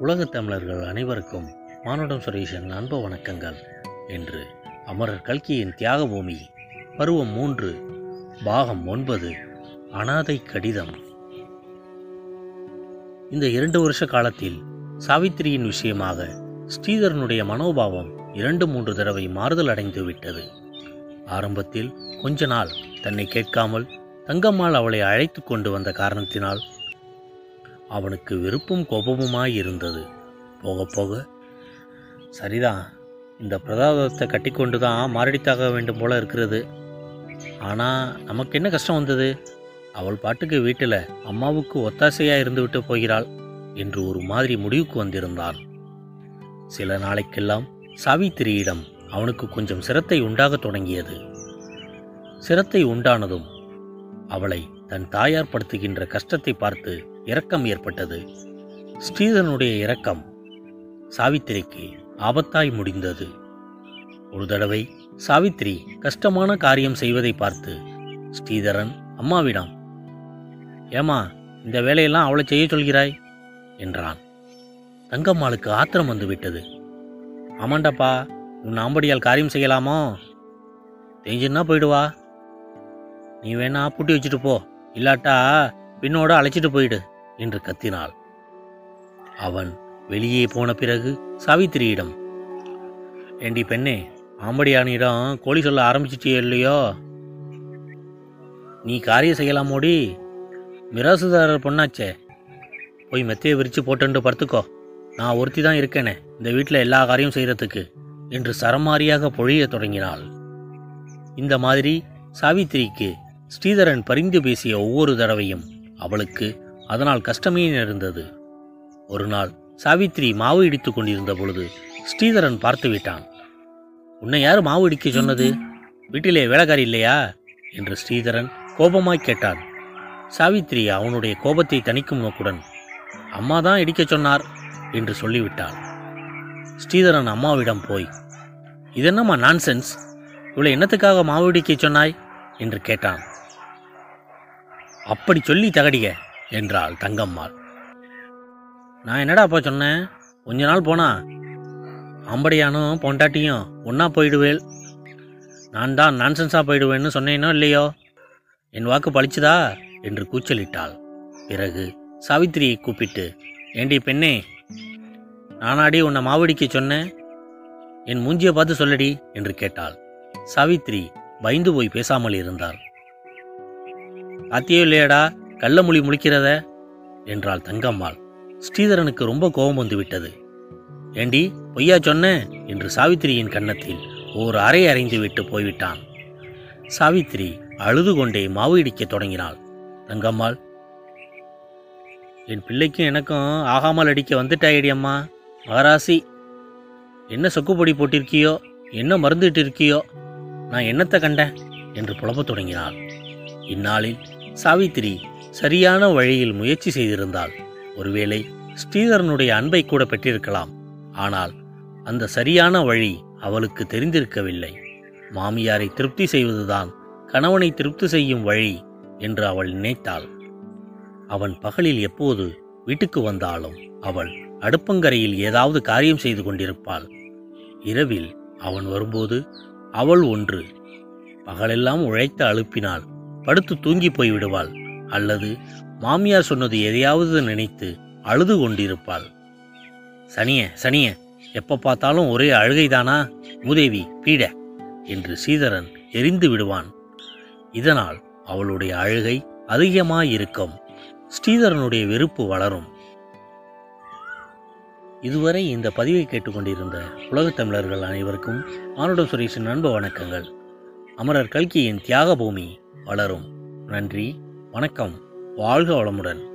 உலகத் தமிழர்கள் அனைவருக்கும் மானுடம் சுரேஷன் அன்பு வணக்கங்கள். என்று அமரர் கல்கியின் தியாகபூமி பருவம் மூன்று பாகம் ஒன்பது அனாதை கடிதம். இந்த இரண்டு வருஷ காலத்தில் சாவித்திரியின் விஷயமாக ஸ்ரீதரனுடைய மனோபாவம் இரண்டு மூன்று தடவை மாறுதல் அடைந்து விட்டது. ஆரம்பத்தில் கொஞ்ச நாள் தன்னை கேட்காமல் தங்கம்மாள் அவளை அழைத்து கொண்டு வந்த காரணத்தினால் அவனுக்கு வெறுப்பும் கோபமுமாய் இருந்தது. போக போக சரிதான் இந்த பிரதாபத்தை கட்டிக்கொண்டு தான் மாரடித்தாக வேண்டும் போல இருக்கிறது. ஆனால் நமக்கு என்ன கஷ்டம் வந்தது? அவள் பாட்டுக்கு வீட்டில் அம்மாவுக்கு ஒத்தாசையாக இருந்துவிட்டு போகிறாள் என்று ஒரு மாதிரி முடிவுக்கு வந்திருந்தான் சில நாளைக்கெல்லாம் சாவித்திரியிடம் அவனுக்கு கொஞ்சம் சிரத்தை உண்டாகத் தொடங்கியது. சிரத்தை உண்டானதும் அவளை தன் தாயார் படுத்துகின்ற கஷ்டத்தை பார்த்து இரக்கம் ஏற்பட்டது. ஸ்ரீதரனுடைய இரக்கம் சாவித்திரிக்கு ஆபத்தாய் முடிந்தது. ஒரு தடவை சாவித்திரி கஷ்டமான காரியம் செய்வதை பார்த்து ஸ்ரீதரன் அம்மாவிடம் ஏமா இந்த வேலையெல்லாம் அவளை செய்ய சொல்கிறாய்? என்றான். தங்கம்மாளுக்கு ஆத்திரம் வந்துவிட்டது. ஆமாண்டாப்பா உன் ஆம்படியால் காரியம் செய்யலாமோ? தெரிஞ்சுன்னா போயிடுவா. நீ வேணா பூட்டி வச்சுட்டு போ. இல்லாட்டா பின்னோட அழைச்சிட்டு போயிடு. என்று கத்தினாள். அவன் வெளியே போன பிறகு சாவித்திரியிடம் ஏண்டி பெண்ணே ஆம்படியானிடம் கோழி சொல்ல ஆரம்பிச்சிட்டியோ இல்லையோ? நீ காரியம் செய்யலாமோடி? மிராசுதாரர் பொண்ணாச்சே. போய் மெத்தையை விரித்து போட்டுண்டு படுத்துக்கோ. நான் ஒருத்தி தான் இருக்கேனே இந்த வீட்டில் எல்லா காரியம் செய்கிறதுக்கு என்று சரமாரியாக பொழிய தொடங்கினாள். இந்த மாதிரி சாவித்திரிக்கு ஸ்ரீதரன் பரிந்து பேசிய ஒவ்வொரு தடவையும் அவளுக்கு அதனால் கஷ்டமே இருந்தது ஒரு நாள் சாவித்திரி மாவு இடித்துக் கொண்டிருந்த பொழுது ஸ்ரீதரன் பார்த்து விட்டான். உன்னை யார் மாவு இடிக்க சொன்னது? வீட்டிலே வேலைக்காரி இல்லையா? என்று ஸ்ரீதரன் கோபமாய் கேட்டான். சாவித்திரி அவனுடைய கோபத்தை தணிக்கும் நோக்குடன் அம்மா தான் இடிக்கச் சொன்னார் என்று சொல்லிவிட்டாள். ஸ்ரீதரன் அம்மாவிடம் போய் இதென்னம்மா நான்சென்ஸ்? இவளை என்னத்துக்காக மாவு இடிக்கச் சொன்னாய்? என்று கேட்டான். அப்படி சொல்லி தகடிக என்றாள் தங்கம்மாள். நான் என்னடா அப்போ சொன்னேன்? கொஞ்ச நாள் போனா? அம்படியானும் பொண்டாட்டியும் ஒன்றா போயிடுவேல் நான் தான் நான்சென்ஸாக போயிடுவேன்னு சொன்னேனோ இல்லையோ? என் வாக்கு பழிச்சுதா? என்று கூச்சலிட்டாள். பிறகு சாவித்திரியை கூப்பிட்டு ஏண்டி பெண்ணே நானாடி உன்னை மாவடிக்க சொன்னேன். என் மூஞ்சியை பார்த்து சொல்லடி என்று கேட்டாள். சாவித்திரி பயந்து போய் பேசாமல் இருந்தாள். பாத்தியோ இல்லையடா? கள்ளமொழி முழிக்கிறத? என்றாள் தங்கம்மாள். ஸ்ரீதரனுக்கு ரொம்ப கோபம் வந்துவிட்டது. ஏண்டி பொய்யா சொன்னேன் என்று சாவித்திரியின் கன்னத்தில் ஓர் அறை அறைந்துவிட்டு போய்விட்டான். சாவித்திரி அழுது கொண்டே மாவு இடிக்கத் தொடங்கினாள். தங்கம்மாள் என் பிள்ளைக்கும் எனக்கும் ஆகாமல் அடிக்க வந்துட்டாயடி அம்மா மகராசி. என்ன சொக்குப்பொடி போட்டிருக்கியோ என்ன மருந்துட்டு இருக்கியோ நான் என்னத்தை கண்டேன்? என்று புலப்பத் தொடங்கினாள். இந்நாளில் சாவித்திரி சரியான வழியில் முயற்சி செய்திருந்தாள். ஒருவேளை ஸ்ரீதரனுடைய அன்பை கூட பெற்றிருக்கலாம். ஆனால் அந்த சரியான வழி அவளுக்கு தெரிந்திருக்கவில்லை. மாமியாரை திருப்தி செய்வதுதான் கணவனை திருப்தி செய்யும் வழி என்று அவள் நினைத்தாள். அவன் பகலில் எப்போது வீட்டுக்கு வந்தாலும் அவள் அடுப்பங்கரையில் ஏதாவது காரியம் செய்து கொண்டிருப்பாள். இரவில் அவன் வரும்போது அவள் ஒன்று பகலெல்லாம் உழைத்து அழுப்பினாள் படுத்து தூங்கி போய்விடுவாள். அல்லது மாமியார் சொன்னது எதையாவது நினைத்து அழுது கொண்டிருப்பாள். சனிய சனிய எப்ப பார்த்தாலும் ஒரே அழுகைதானா? மூதேவி பீட என்று சீதரன் எரிந்து விடுவான். இதனால் அவளுடைய அழுகை அதிகமாயிருக்கும். ஸ்ரீதரனுடைய வெறுப்பு வளரும். இதுவரை இந்த பதிவை கேட்டுக்கொண்டிருந்த உலகத் தமிழர்கள் அனைவருக்கும் மானுடம் சுரேஷின் அன்பு வணக்கங்கள். அமரர் கல்கியின் தியாக பூமி வளரும். நன்றி வணக்கம். வாழ்க வளமுடன்.